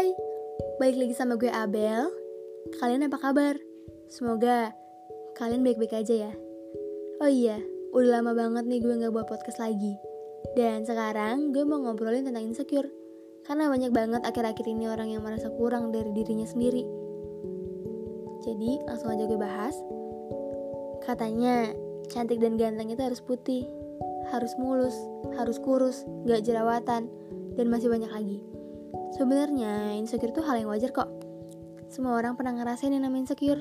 Hai, balik lagi sama gue Abel. Kalian apa kabar? Semoga kalian baik-baik aja ya. Oh iya, udah lama banget nih gue gak buat podcast lagi. Dan sekarang gue mau ngobrolin tentang insecure. Karena banyak banget akhir-akhir ini orang yang merasa kurang dari dirinya sendiri. Jadi langsung aja gue bahas. Katanya cantik dan ganteng itu harus putih, harus mulus, harus kurus, gak jerawatan, dan masih banyak lagi. Sebenarnya insecure itu hal yang wajar kok. Semua orang pernah ngerasain yang namanya insecure.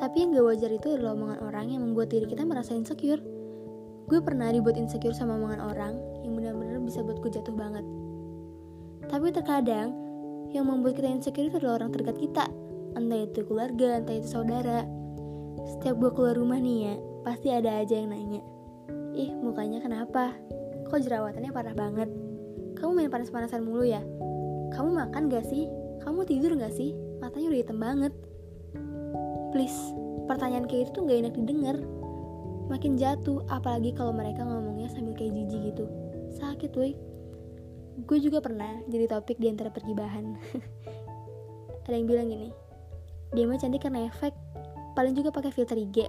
Tapi yang gak wajar itu adalah omongan orang yang membuat diri kita merasa insecure. Gue pernah dibuat insecure sama omongan orang yang benar-benar bisa buat gue jatuh banget. Tapi terkadang yang membuat kita insecure itu adalah orang terdekat kita. Entah itu keluarga, entah itu saudara. Setiap gue keluar rumah nih ya, pasti ada aja yang nanya. Ih, mukanya kenapa? Kok jerawatannya parah banget? Kamu main panas-panasan mulu ya? Kamu makan gak sih? Kamu tidur gak sih? Matanya udah hitam banget. Please, pertanyaan kayak itu tuh gak enak didengar. Makin jatuh, apalagi kalau mereka ngomongnya sambil kayak jijik gitu. Sakit woi. Gue juga pernah jadi topik di antara pergibahan. Ada yang bilang gini, dia mah cantik karena efek, paling juga pakai filter IG.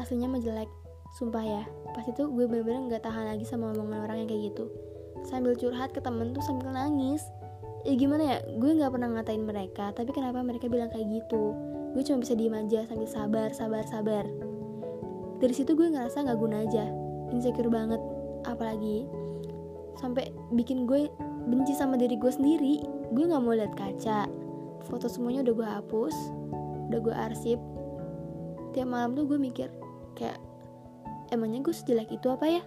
Aslinya mah jelek, sumpah ya. Pas itu gue bener-bener gak tahan lagi sama omongan orang yang kayak gitu. Sambil curhat ke temen tuh sambil nangis ya gimana ya gue nggak pernah ngatain mereka tapi kenapa mereka bilang kayak gitu? Gue cuma bisa diem aja sambil sabar sabar sabar. Dari situ gue ngerasa nggak guna aja insecure banget. Apalagi sampai bikin gue benci sama diri gue sendiri. Gue nggak mau lihat kaca. Foto semuanya udah gue hapus udah gue arsip. Tiap malam tuh gue mikir kayak emangnya gue sejelek itu apa ya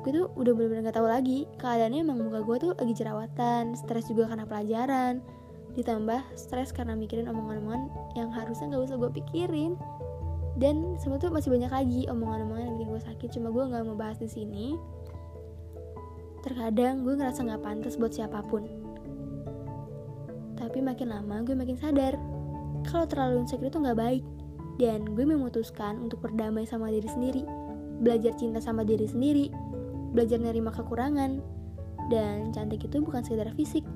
gue tuh udah bener-bener gak tahu lagi keadaannya emang muka gue tuh lagi jerawatan stres juga karena pelajaran. Ditambah stres karena mikirin omongan-omongan yang harusnya gak usah gue pikirin. Dan semua tuh masih banyak lagi omongan-omongan yang bikin gue sakit cuma gue nggak mau bahas di sini. Terkadang gue ngerasa nggak pantas buat siapa pun. Tapi makin lama gue makin sadar kalau terlalu insecure itu nggak baik. Dan gue memutuskan untuk berdamai sama diri sendiri belajar cinta sama diri sendiri belajar nerima kekurangan, dan cantik itu bukan sekedar fisik.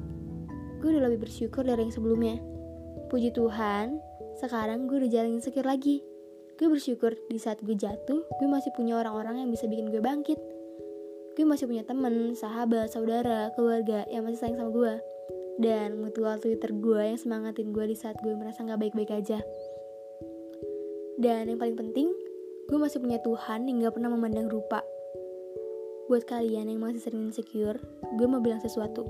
Gue udah lebih bersyukur dari yang sebelumnya. Puji Tuhan, sekarang gue udah jalan insecure lagi. Gue bersyukur di saat gue jatuh, gue masih punya orang-orang yang bisa bikin gue bangkit. Gue masih punya temen, sahabat, saudara, keluarga yang masih sayang sama gue. Dan mutual Twitter gue yang semangatin gue di saat gue merasa gak baik-baik aja. Dan yang paling penting, gue masih punya Tuhan yang gak pernah memandang rupa Buat kalian yang masih sering insecure, gue mau bilang sesuatu.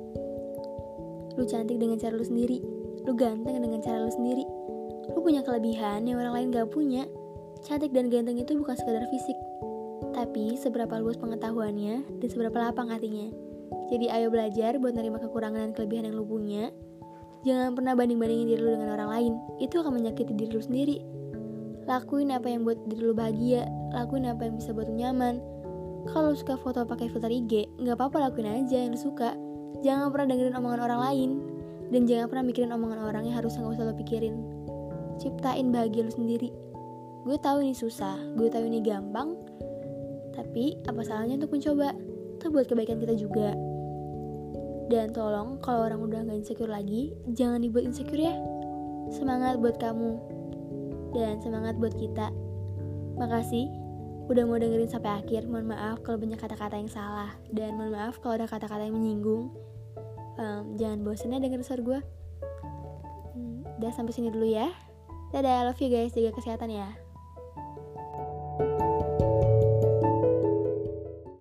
Lu cantik dengan cara lu sendiri. Lu ganteng dengan cara lu sendiri. Lu punya kelebihan yang orang lain gak punya. Cantik dan ganteng itu bukan sekedar fisik. Tapi seberapa luas pengetahuannya dan seberapa lapang hatinya. Jadi ayo belajar buat nerima kekurangan dan kelebihan yang lu punya. Jangan pernah banding-bandingin diri lu dengan orang lain. Itu akan menyakiti diri lu sendiri. Lakuin apa yang buat diri lu bahagia. Lakuin apa yang bisa buat lu nyaman kalau suka foto pakai filter IG, nggak apa-apa lakuin aja yang suka. Jangan pernah dengerin omongan orang lain dan jangan pernah mikirin omongan orang yang harusnya nggak usah lo pikirin. Ciptain bahagia lu sendiri. Gue tahu ini susah, gue tahu ini gampang, tapi apa salahnya untuk mencoba? Itu buat kebaikan kita juga. Dan tolong kalau orang udah nggak insecure lagi, jangan dibuat insecure ya. Semangat buat kamu dan semangat buat kita. Makasih udah mau dengerin sampai akhir. Mohon maaf kalau banyak kata-kata yang salah dan mohon maaf kalau ada kata-kata yang menyinggung. Um, jangan bosan ya denger suara gue. Hmm, udah sampai sini dulu ya. Dadah, love you guys, jaga kesehatan ya.